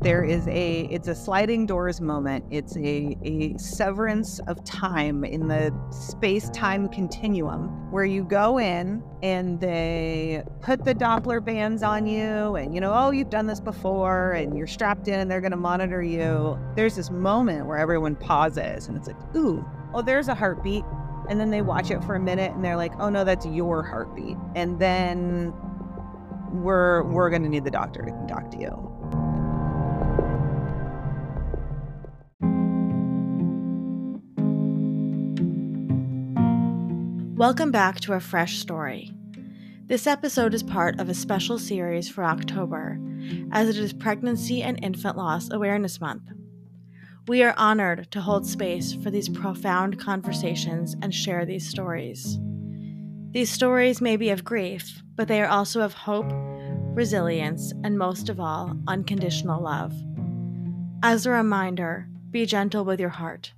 there is a it's a sliding doors moment. It's a, a severance of time in the space-time continuum where you go in and they put the doppler bands on you and you know oh you've done this before and you're strapped in and they're going to monitor you. There's this moment where everyone pauses and it's like ooh oh there's a heartbeat. And then they watch it for a minute and they're like oh no that's your heartbeat. And then we're we're going to need the doctor to talk to you Welcome back to A Fresh Story. This episode is part of a special series for October, as it is Pregnancy and Infant Loss Awareness Month. We are honored to hold space for these profound conversations and share these stories. These stories may be of grief, but they are also of hope, resilience, and most of all, unconditional love. As a reminder, be gentle with your heart.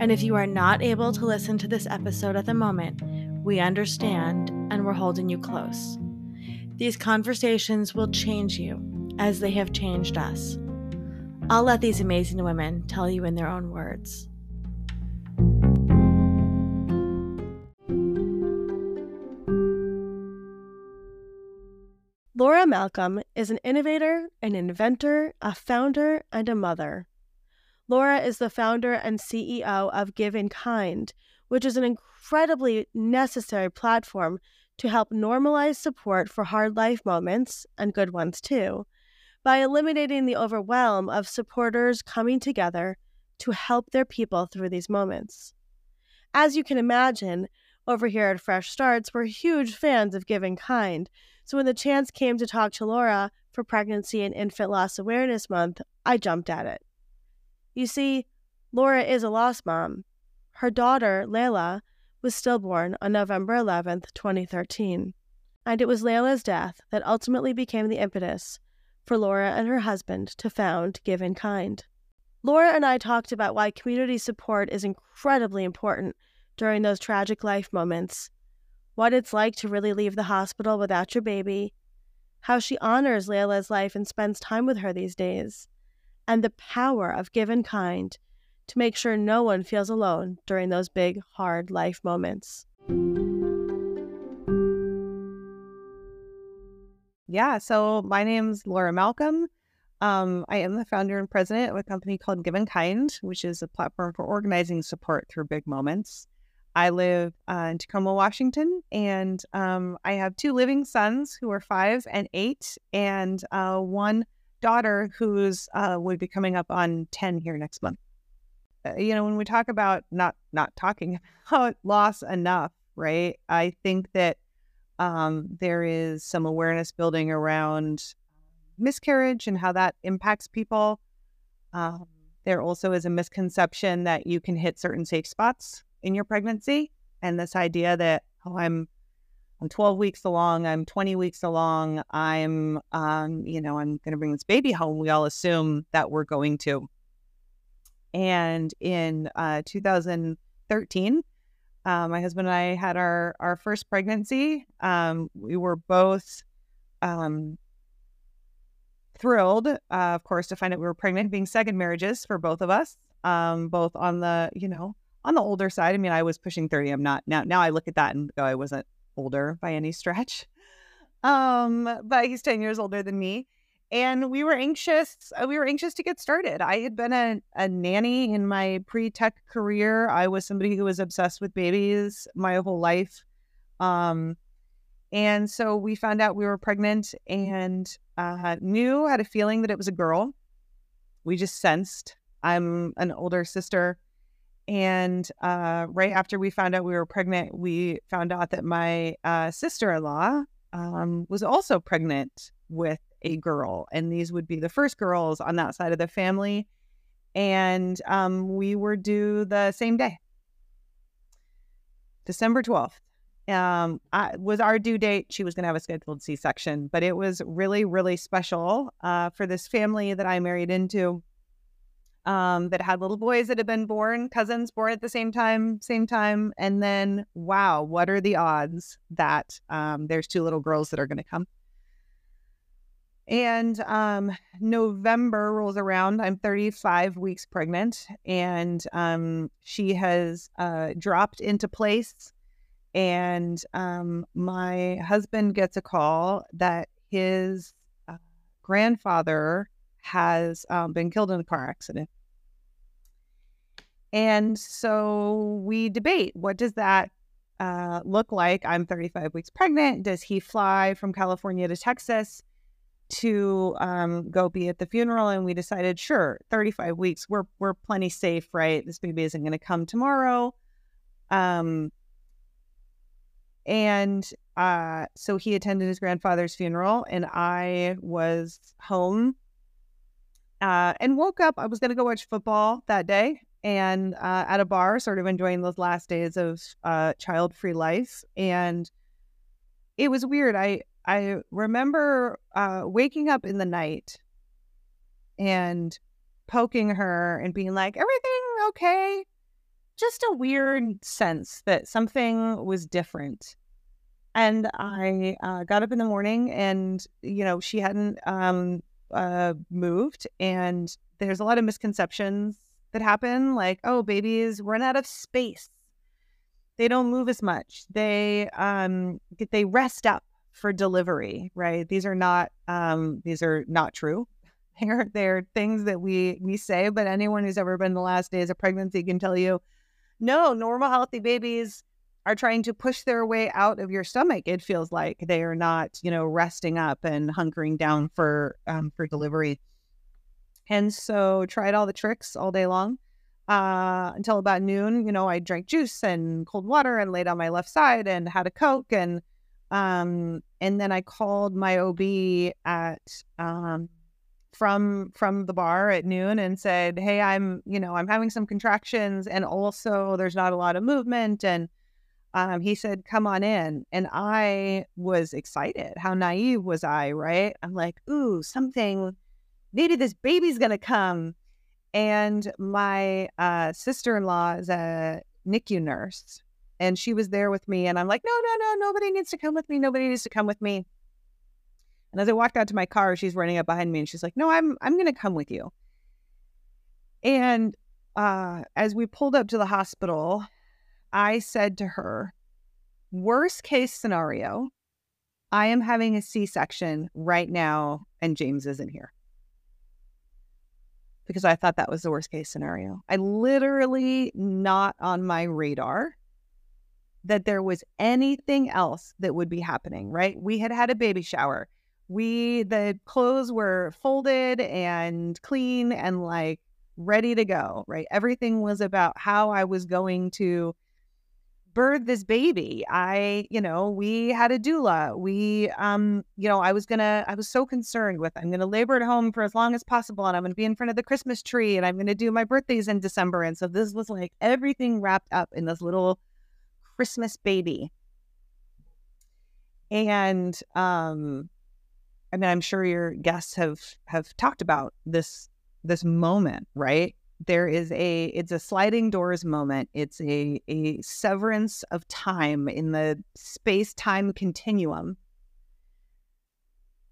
And if you are not able to listen to this episode at the moment, we understand and we're holding you close. These conversations will change you as they have changed us. I'll let these amazing women tell you in their own words. Laura Malcolm is an innovator, an inventor, a founder, and a mother. Laura is the founder and CEO of Give InKind, which is an incredibly necessary platform to help normalize support for hard life moments, and good ones too, by eliminating the overwhelm of supporters coming together to help their people through these moments. As you can imagine, over here at Fresh Starts, we're huge fans of Give InKind. So when the chance came to talk to Laura for Pregnancy and Infant Loss Awareness Month, I jumped at it. You see, Laura is a lost mom, her daughter, Layla, was stillborn on November 11, 2013, and it was Layla's death that ultimately became the impetus for Laura and her husband to found Give InKind. Laura and I talked about why community support is incredibly important during those tragic life moments, what it's like to really leave the hospital without your baby, how she honors Layla's life and spends time with her these days, and the power of Give InKind to make sure no one feels alone during those big, hard life moments. Yeah, so my name's Laura Malcolm. Um, I am the founder and president of a company called Give InKind, which is a platform for organizing support through big moments. I live uh, in Tacoma, Washington, and um, I have two living sons who are five and eight, and uh, one daughter who's uh, would be coming up on 10 here next month. Uh, you know, when we talk about not not talking about loss enough, right? I think that um, there is some awareness building around miscarriage and how that impacts people. Um, there also is a misconception that you can hit certain safe spots in your pregnancy, and this idea that oh, I'm I'm 12 weeks along, I'm 20 weeks along, I'm um, you know, I'm going to bring this baby home. We all assume that we're going to. And in uh, 2013, uh, my husband and I had our our first pregnancy. Um, we were both um, thrilled, uh, of course, to find out we were pregnant, being second marriages for both of us, um, both on the you know on the older side. I mean, I was pushing 30. I'm not now. Now I look at that and go, I wasn't older by any stretch. Um, but he's 10 years older than me and we were anxious uh, we were anxious to get started. I had been a, a nanny in my pre-tech career. I was somebody who was obsessed with babies my whole life um, and so we found out we were pregnant and uh, knew had a feeling that it was a girl. We just sensed i'm an older sister and uh, right after we found out we were pregnant we found out that my uh, sister-in-law um, was also pregnant with a girl, and these would be the first girls on that side of the family. And um, we were due the same day, December 12th. Um, I, was our due date. She was going to have a scheduled C section, but it was really, really special uh, for this family that I married into um, that had little boys that had been born, cousins born at the same time, same time. And then, wow, what are the odds that um, there's two little girls that are going to come? And um, November rolls around. I'm 35 weeks pregnant, and um, she has uh, dropped into place. And um, my husband gets a call that his uh, grandfather has um, been killed in a car accident. And so we debate what does that uh, look like? I'm 35 weeks pregnant. Does he fly from California to Texas? to um, go be at the funeral, and we decided, sure, 35 weeks, we're we're plenty safe, right? This baby isn't going to come tomorrow. Um, and uh, so he attended his grandfather's funeral, and I was home uh, and woke up. I was going to go watch football that day and uh, at a bar, sort of enjoying those last days of uh, child free life. And it was weird. I I remember uh, waking up in the night and poking her and being like, everything okay? Just a weird sense that something was different. And I uh, got up in the morning and, you know, she hadn't um, uh, moved. And there's a lot of misconceptions that happen like, oh, babies run out of space. They don't move as much. They um, they rest up for delivery, right? These are not um, these are not true. They're they're things that we we say, but anyone who's ever been the last days of pregnancy can tell you, no, normal healthy babies are trying to push their way out of your stomach. It feels like they are not, you know, resting up and hunkering down for um, for delivery. And so tried all the tricks all day long uh, until about noon. You know, I drank juice and cold water and laid on my left side and had a Coke and um, and then I called my OB at um, from from the bar at noon and said, "Hey, I'm you know I'm having some contractions and also there's not a lot of movement." And um, he said, "Come on in." And I was excited. How naive was I, right? I'm like, "Ooh, something. Maybe this baby's gonna come." And my uh, sister-in-law is a NICU nurse, and she was there with me and i'm like no no no nobody needs to come with me nobody needs to come with me. And as i walked out to my car she's running up behind me and she's like no i'm i'm to come with you. And uh, as we pulled up to the hospital i said to her worst case scenario i am having a c-section right now and james isn't here because I thought that was the worst case scenario. I literally not on my radar that there was anything else that would be happening, right? We had had a baby shower. We, the clothes were folded and clean and like ready to go, right? Everything was about how I was going to birth this baby. I, you know, we had a doula. We, um, you know, I was gonna, I was so concerned with, I'm gonna labor at home for as long as possible and I'm gonna be in front of the Christmas tree and I'm gonna do my birthdays in December. And so this was like everything wrapped up in this little Christmas baby. And um I mean I'm sure your guests have have talked about this this moment, right? There is a it's a sliding doors moment. It's a a severance of time in the space-time continuum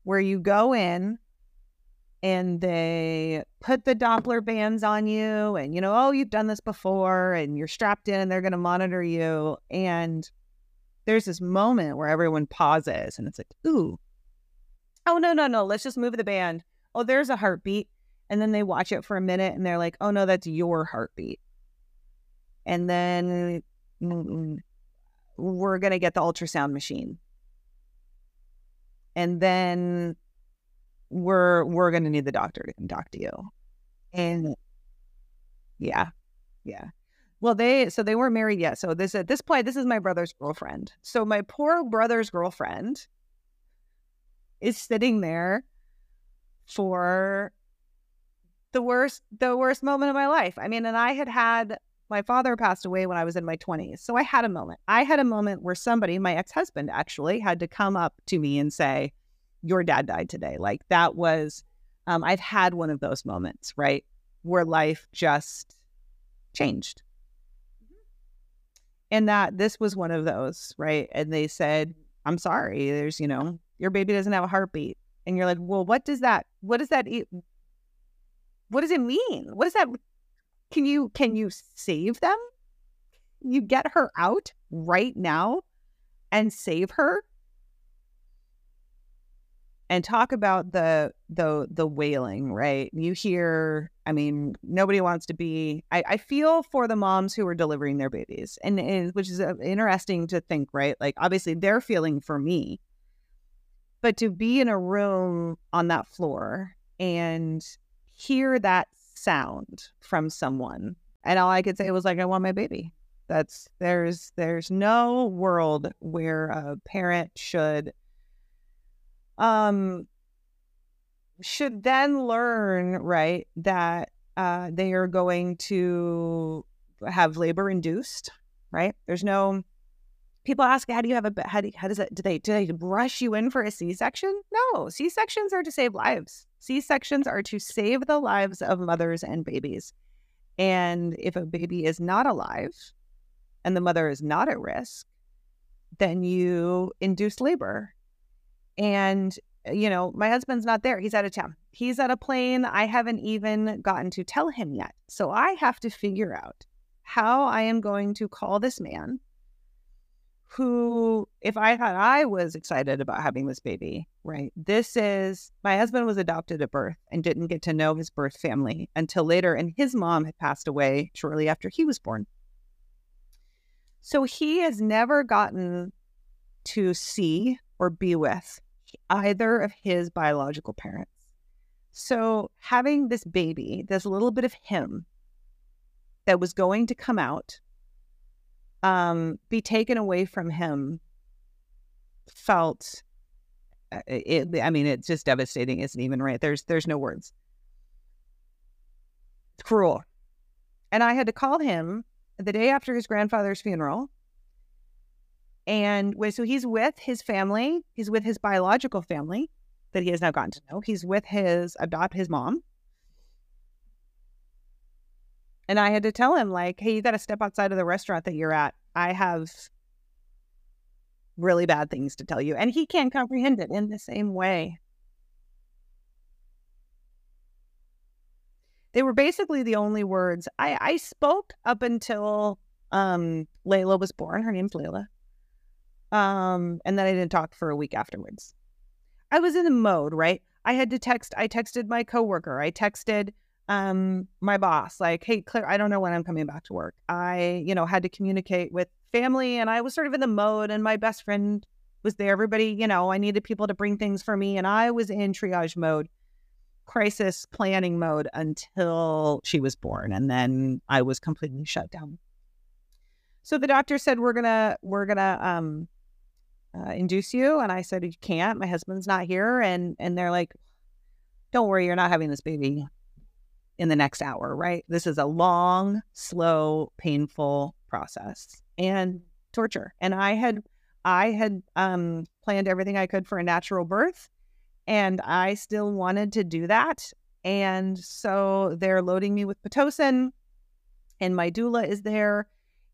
where you go in and they put the Doppler bands on you and you know, oh, you've done this before and you're strapped in and they're going to monitor you and there's this moment where everyone pauses and it's like, "Ooh. Oh, no, no, no, let's just move the band. Oh, there's a heartbeat." And then they watch it for a minute and they're like, "Oh no, that's your heartbeat." And then we're going to get the ultrasound machine. And then we're we're going to need the doctor to talk to you and yeah yeah well they so they weren't married yet so this at this point this is my brother's girlfriend so my poor brother's girlfriend is sitting there for the worst the worst moment of my life i mean and i had had my father passed away when i was in my 20s so i had a moment i had a moment where somebody my ex-husband actually had to come up to me and say your dad died today. Like that was, um, I've had one of those moments, right? Where life just changed. And that this was one of those, right? And they said, I'm sorry, there's, you know, your baby doesn't have a heartbeat. And you're like, well, what does that, what does that, what does it mean? What does that, can you, can you save them? You get her out right now and save her? And talk about the the the wailing right? You hear i mean nobody wants to be i, I feel for the moms who are delivering their babies. And, and which is uh, interesting to think right? Like obviously they're feeling for me. But to be in a room on that floor and hear that sound from someone and all i could say was like i want my baby. That's there's there's no world where a parent should um should then learn right that uh they are going to have labor induced right? There's no people ask how do you have a how, do, how does it do they do they rush you in for a c-section? No c-sections are to save lives c-sections are to save the lives of mothers and babies and if a baby is not alive and the mother is not at risk then you induce labor and, uh, you know, my husband's not there. He's out of town. He's at a plane. I haven't even gotten to tell him yet. So I have to figure out how I am going to call this man who, if I thought I was excited about having this baby, right? This is my husband was adopted at birth and didn't get to know his birth family until later. And his mom had passed away shortly after he was born. So he has never gotten to see or be with either of his biological parents. So having this baby, this little bit of him that was going to come out, um, be taken away from him felt uh, it, I mean, it's just devastating, isn't even right. There's there's no words. It's cruel. And I had to call him the day after his grandfather's funeral and so he's with his family. He's with his biological family that he has now gotten to know. He's with his adopt his mom. And I had to tell him, like, hey, you got to step outside of the restaurant that you're at. I have really bad things to tell you. And he can't comprehend it in the same way. They were basically the only words I, I spoke up until um, Layla was born. Her name's Layla. Um, and then I didn't talk for a week afterwards. I was in the mode, right? I had to text, I texted my coworker, I texted um my boss, like, hey, Claire, I don't know when I'm coming back to work. I, you know, had to communicate with family and I was sort of in the mode and my best friend was there. Everybody, you know, I needed people to bring things for me and I was in triage mode, crisis planning mode until she was born. And then I was completely shut down. So the doctor said, we're going to, we're going to, um, uh, induce you and i said you can't my husband's not here and and they're like don't worry you're not having this baby in the next hour right? This is a long slow painful process and torture. And i had i had um planned everything i could for a natural birth and i still wanted to do that. And so they're loading me with pitocin and my doula is there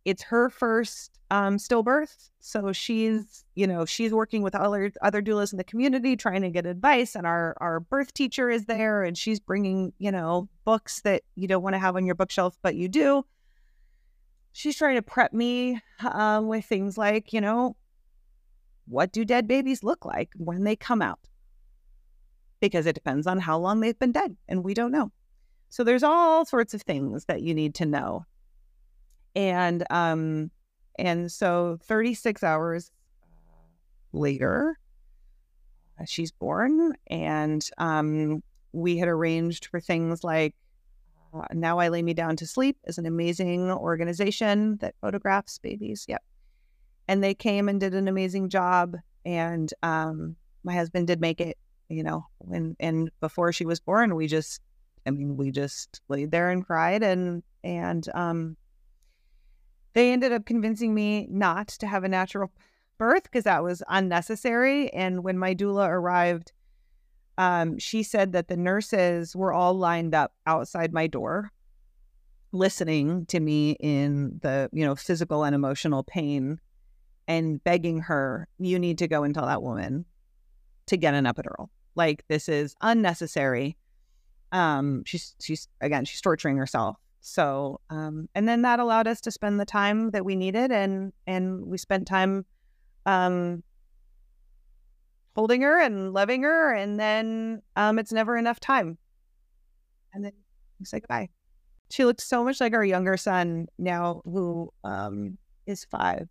it's her first um, stillbirth. So she's, you know, she's working with other other doulas in the community, trying to get advice. And our our birth teacher is there, and she's bringing, you know, books that you don't want to have on your bookshelf, but you do. She's trying to prep me um, with things like, you know, what do dead babies look like when they come out? Because it depends on how long they've been dead, and we don't know. So there's all sorts of things that you need to know and um and so 36 hours later uh, she's born and um we had arranged for things like uh, now i lay me down to sleep is an amazing organization that photographs babies yep. And they came and did an amazing job and um my husband did make it you know when and before she was born we just i mean we just laid there and cried and and um they ended up convincing me not to have a natural birth because that was unnecessary. And when my doula arrived, um, she said that the nurses were all lined up outside my door, listening to me in the you know physical and emotional pain, and begging her, "You need to go and tell that woman to get an epidural." Like this is unnecessary. Um, she's she's again she's torturing herself. So um, and then that allowed us to spend the time that we needed, and and we spent time um holding her and loving her, and then um, it's never enough time. And then we say goodbye. She looks so much like our younger son now, who um, is five.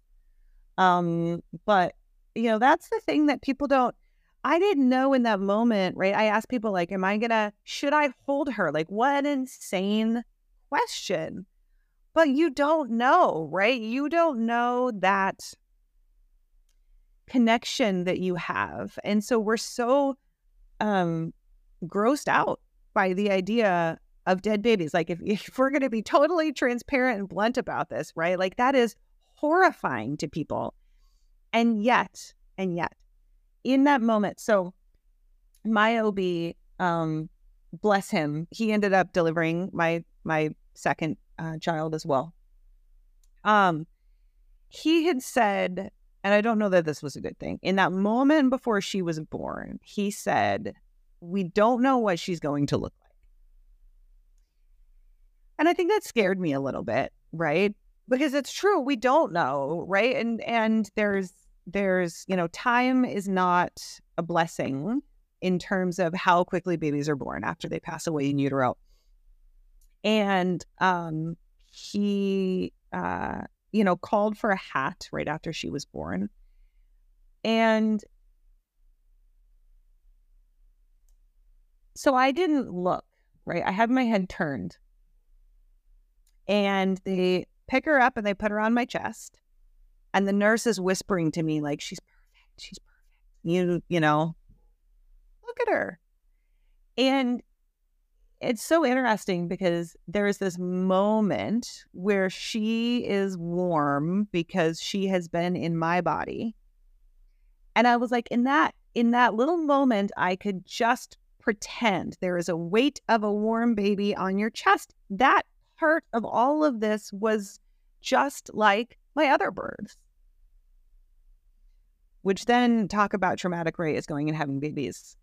Um, but you know, that's the thing that people don't. I didn't know in that moment, right? I asked people like, "Am I gonna? Should I hold her? Like, what insane question!" But you don't know, right? You don't know that connection that you have, and so we're so um grossed out by the idea of dead babies. Like, if, if we're going to be totally transparent and blunt about this, right? Like, that is horrifying to people. And yet, and yet, in that moment, so my OB, um, bless him, he ended up delivering my my second uh, child as well. Um, he had said, and I don't know that this was a good thing. In that moment before she was born, he said, "We don't know what she's going to look like." And I think that scared me a little bit, right? Because it's true, we don't know, right? And and there's there's, you know, time is not a blessing in terms of how quickly babies are born after they pass away in utero. And um he uh you know called for a hat right after she was born. And so I didn't look, right? I had my head turned. And they pick her up and they put her on my chest. And the nurse is whispering to me like she's perfect. She's perfect. You you know look at her. And it's so interesting because there's this moment where she is warm because she has been in my body. And i was like in that in that little moment i could just pretend there is a weight of a warm baby on your chest. That part of all of this was just like my other births. Which then talk about traumatic Ray is going and having babies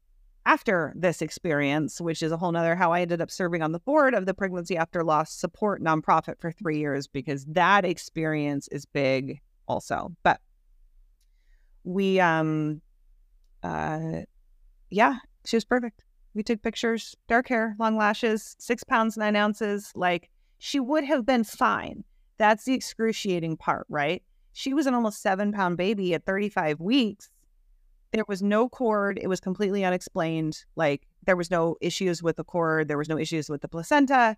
after this experience, which is a whole nother how I ended up serving on the board of the pregnancy after loss support nonprofit for three years because that experience is big also. But we um uh yeah, she was perfect. We took pictures, dark hair, long lashes, six pounds, nine ounces, like she would have been fine. That's the excruciating part, right? She was an almost seven pound baby at 35 weeks. There was no cord. It was completely unexplained. Like there was no issues with the cord. There was no issues with the placenta.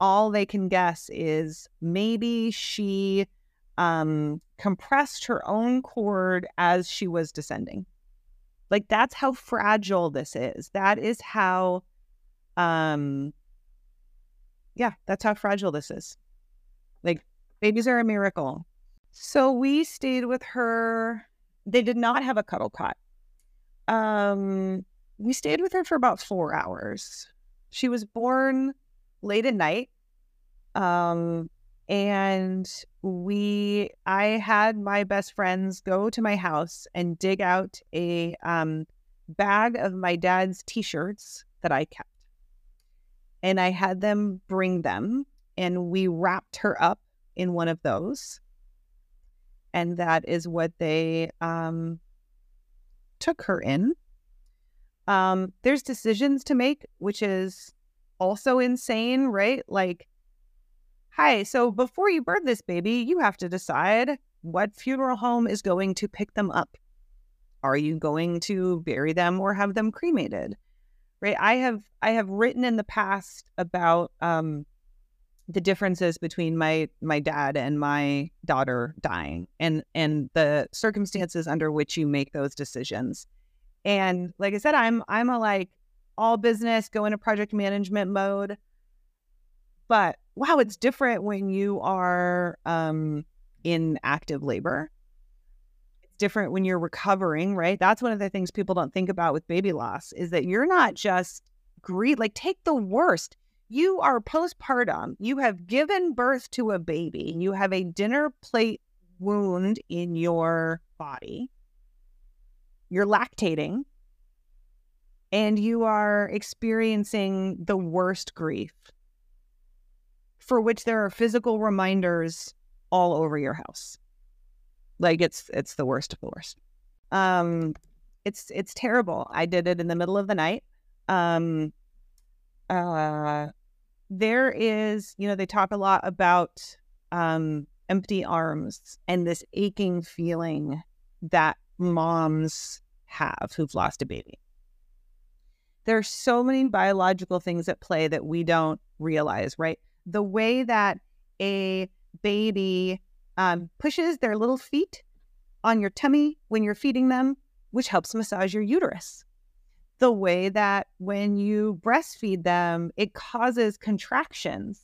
All they can guess is maybe she um, compressed her own cord as she was descending. Like that's how fragile this is. That is how um yeah, that's how fragile this is. Like babies are a miracle. So we stayed with her. They did not have a cuddle cot. Um, we stayed with her for about four hours. She was born late at night. Um, and we I had my best friends go to my house and dig out a um bag of my dad's t-shirts that I kept and I had them bring them, and we wrapped her up in one of those. And that is what they um, took her in. Um, there's decisions to make, which is also insane, right? Like, hi, so before you birth this baby, you have to decide what funeral home is going to pick them up. Are you going to bury them or have them cremated? right i have i have written in the past about um the differences between my my dad and my daughter dying and and the circumstances under which you make those decisions and like i said i'm i'm a like all business go into project management mode but wow it's different when you are um in active labor it's different when you're recovering, right? That's one of the things people don't think about with baby loss is that you're not just grief, like take the worst. You are postpartum. You have given birth to a baby. You have a dinner plate wound in your body. You're lactating. and you are experiencing the worst grief for which there are physical reminders all over your house. Like it's it's the worst of the worst. Um it's it's terrible. I did it in the middle of the night. Um uh there is, you know, they talk a lot about um empty arms and this aching feeling that moms have who've lost a baby. There's so many biological things at play that we don't realize, right? The way that a baby um, pushes their little feet on your tummy when you're feeding them, which helps massage your uterus. The way that when you breastfeed them, it causes contractions,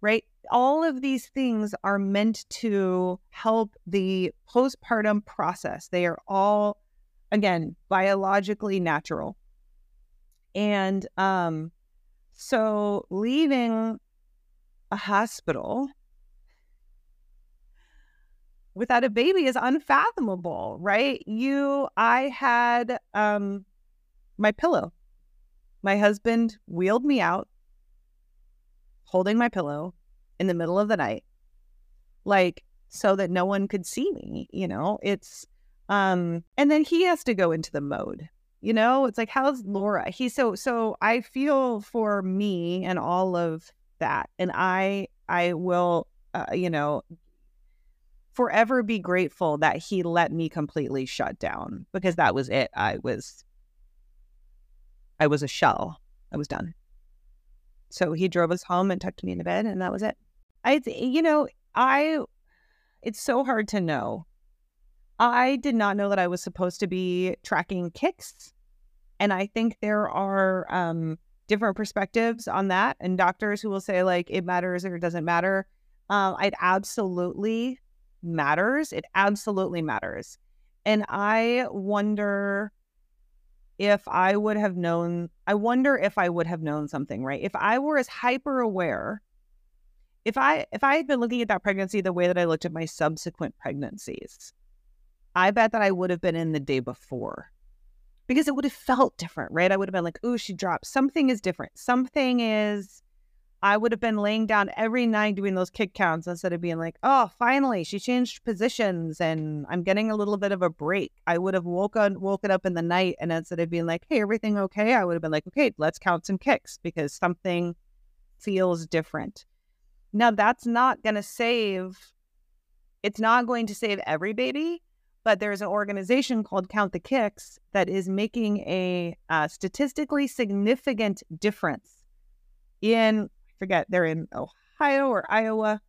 right? All of these things are meant to help the postpartum process. They are all, again, biologically natural. And um, so leaving a hospital without a baby is unfathomable, right? You, I had um, my pillow. My husband wheeled me out, holding my pillow in the middle of the night, like so that no one could see me. You know, it's, um, and then he has to go into the mode you know, it's like, how's Laura? He's so, so I feel for me and all of that. And I, I will, uh, you know, forever be grateful that he let me completely shut down because that was it. I was, I was a shell. I was done. So he drove us home and tucked me into bed, and that was it. I, you know, I, it's so hard to know I did not know that I was supposed to be tracking kicks. And I think there are um, different perspectives on that, and doctors who will say, like, it matters or it doesn't matter. Um, it absolutely matters. It absolutely matters. And I wonder if I would have known, I wonder if I would have known something, right? If I were as hyper aware, if I if I had been looking at that pregnancy the way that I looked at my subsequent pregnancies, I bet that I would have been in the day before because it would have felt different, right? I would have been like, ooh, she dropped. Something is different. Something is, I would have been laying down every night doing those kick counts instead of being like, oh, finally, she changed positions and I'm getting a little bit of a break. I would have woken woken up in the night and instead of being like, hey, everything okay? I would have been like, okay, let's count some kicks because something feels different. Now, that's not to save, it's not going to save every baby but there's an organization called Count the Kicks that is making a uh, statistically significant difference in, forget, they're in Ohio or Iowa,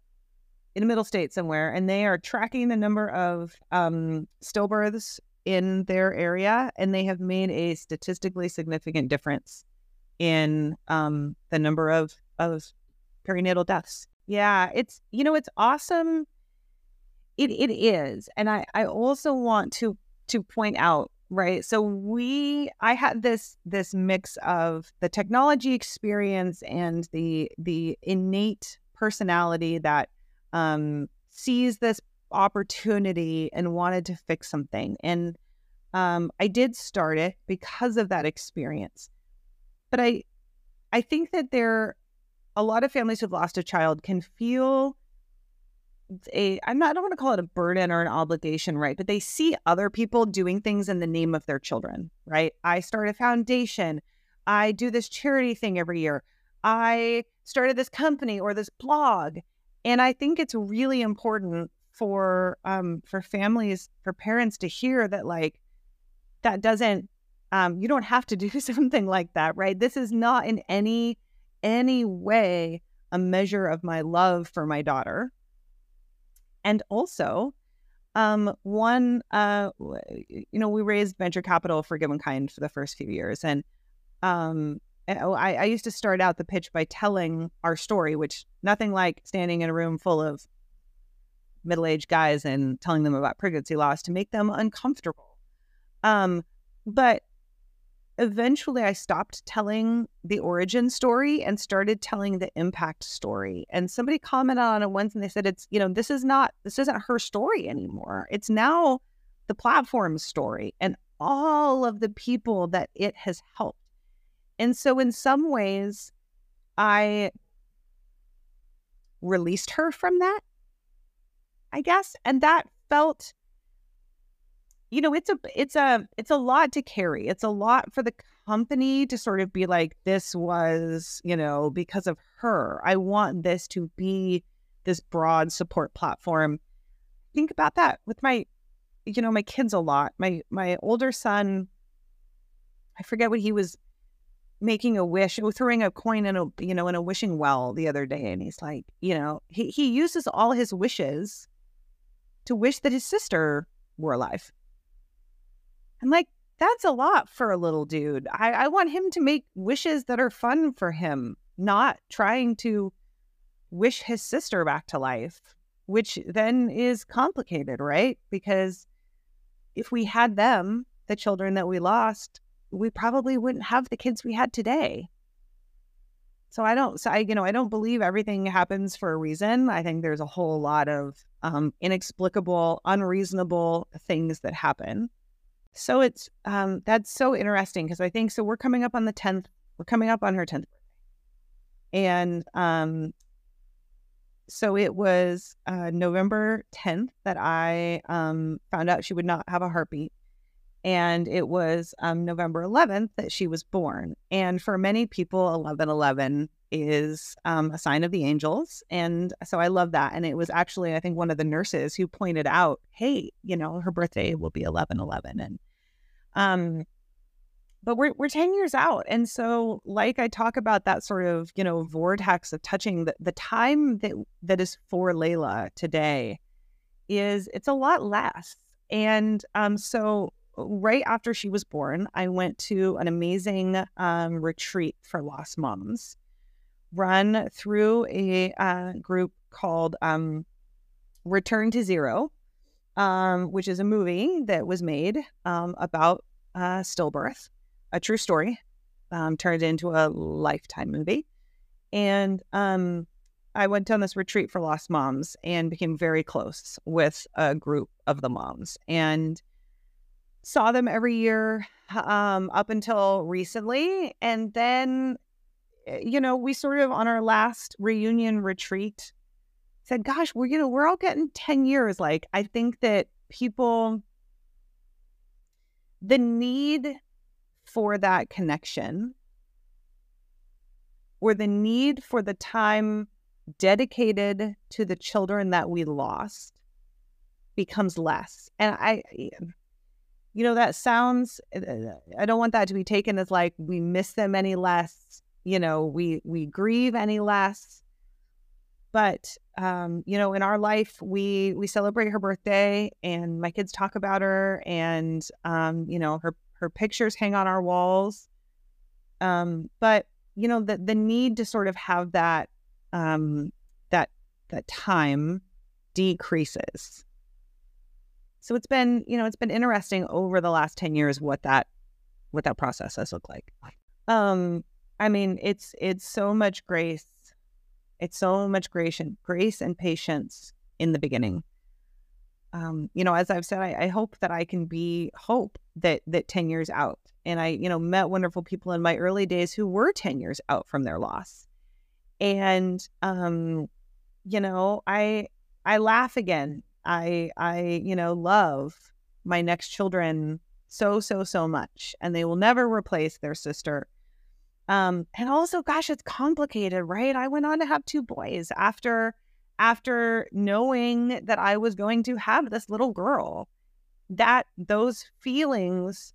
in the middle state somewhere, and they are tracking the number of um, stillbirths in their area, and they have made a statistically significant difference in um, the number of of perinatal deaths. Yeah, it's you know it's awesome it it is. And I I also want to to point out, right? So we I had this this mix of the technology experience and the the innate personality that um sees this opportunity and wanted to fix something. And um I did start it because of that experience. But I I think that there a lot of families who've lost a child can feel a I'm not I don't want to call it a burden or an obligation, right? But they see other people doing things in the name of their children, right? I start a foundation. I do this charity thing every year. I started this company or this blog. And I think it's really important for um for families, for parents to hear that like that doesn't um you don't have to do something like that, right? This is not in any any way a measure of my love for my daughter and also, um, one, uh, you know, we raised venture capital for Give InKind for the first few years, and um, oh, I, I used to start out the pitch by telling our story, which nothing like standing in a room full of middle-aged guys and telling them about pregnancy loss to make them uncomfortable. Um, but eventually I stopped telling the origin story and started telling the impact story. And somebody commented on it once and they said, it's, you know, this is not, this isn't her story anymore. It's now the platform's story. And all of the people that it has helped. And so, in some ways, I released her from that, I guess. And that felt you know it's a it's a it's a lot to carry it's a lot for the company to sort of be like this was you know because of her i want this to be this broad support platform. Think about that with my you know my kids a lot my my older son i forget what he was making a wish or throwing a coin in a you know in a wishing well the other day and he's like you know he, he uses all his wishes to wish that his sister were alive I'm like, that's a lot for a little dude. I, I want him to make wishes that are fun for him, not trying to wish his sister back to life, which then is complicated, right? Because if we had them, the children that we lost, we probably wouldn't have the kids we had today. So I don't, so I, you know, I don't believe everything happens for a reason. I think there's a whole lot of um, inexplicable, unreasonable things that happen. So it's um that's so interesting because I think so we're coming up on the 10th we're coming up on her 10th birthday. And um so it was uh November 10th that I um found out she would not have a heartbeat and it was um November 11th that she was born. And for many people 1111 is um, a sign of the angels. And so I love that. And it was actually, I think, one of the nurses who pointed out, hey, you know, her birthday will be 11 11. And, um, but we're, we're 10 years out. And so, like I talk about that sort of, you know, vortex of touching the, the time that, that is for Layla today is it's a lot less. And um, so right after she was born, I went to an amazing um, retreat for lost moms run through a uh, group called um, Return to Zero, um, which is a movie that was made um, about uh, stillbirth, a true story, um, turned into a lifetime movie. And um, I went on this retreat for lost moms and became very close with a group of the moms and saw them every year um, up until recently. And then Eh, you know, we sort of on our last reunion retreat said, gosh, we're, you know, we're all getting 10 years. Like, I think that people, the need for that connection or the need for the time dedicated to the children that we lost becomes less. And I, you know, that sounds, eh, eh, I don't want that to be taken as like we miss them any less you know we we grieve any less but um, you know in our life we we celebrate her birthday and my kids talk about her and um, you know her her pictures hang on our walls um, but you know the the need to sort of have that um, that that time decreases so it's been you know it's been interesting over the last 10 years what that what that process has looked like um I mean, it's it's so much grace. It's so much grace and grace and patience in the beginning. Um, you know, as I've said, I, I hope that I can be hope that that 10 years out. And I, you know, met wonderful people in my early days who were 10 years out from their loss. And um, you know, I I laugh again. I I, you know, love my next children so, so, so much. And they will never replace their sister um, and also, gosh, it's complicated, right? I went on to have two boys after after knowing that I was going to have this little girl. That those feelings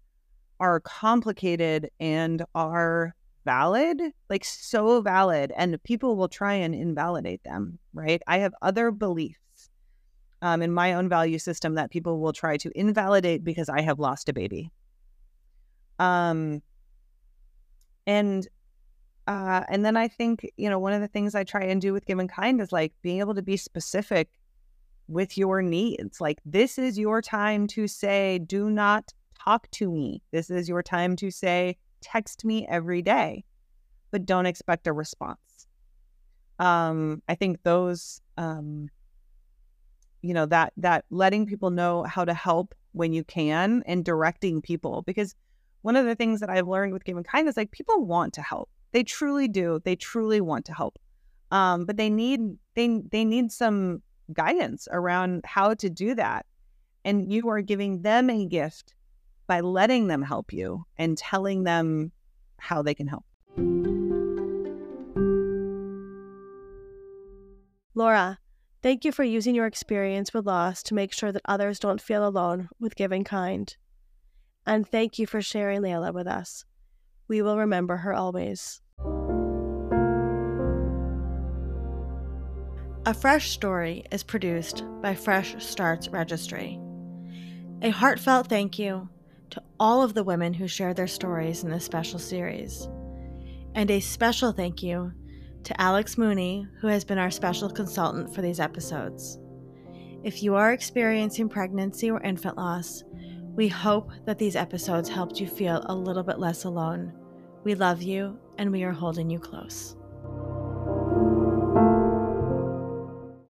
are complicated and are valid, like so valid, and people will try and invalidate them, right? I have other beliefs um, in my own value system that people will try to invalidate because I have lost a baby. Um, and uh, and then I think, you know, one of the things I try and do with Give InKind is like being able to be specific with your needs. Like, this is your time to say, do not talk to me. This is your time to say, text me every day, but don't expect a response. Um, I think those, um, you know, that, that letting people know how to help when you can and directing people because one of the things that I've learned with giving kindness, is like people want to help. They truly do. They truly want to help. Um, but they need they they need some guidance around how to do that. And you are giving them a gift by letting them help you and telling them how they can help. Laura, thank you for using your experience with loss to make sure that others don't feel alone with Give InKind. And thank you for sharing Layla with us. We will remember her always. A Fresh Story is produced by Fresh Starts Registry. A heartfelt thank you to all of the women who shared their stories in this special series. And a special thank you to Alex Mooney, who has been our special consultant for these episodes. If you are experiencing pregnancy or infant loss, we hope that these episodes helped you feel a little bit less alone. We love you and we are holding you close.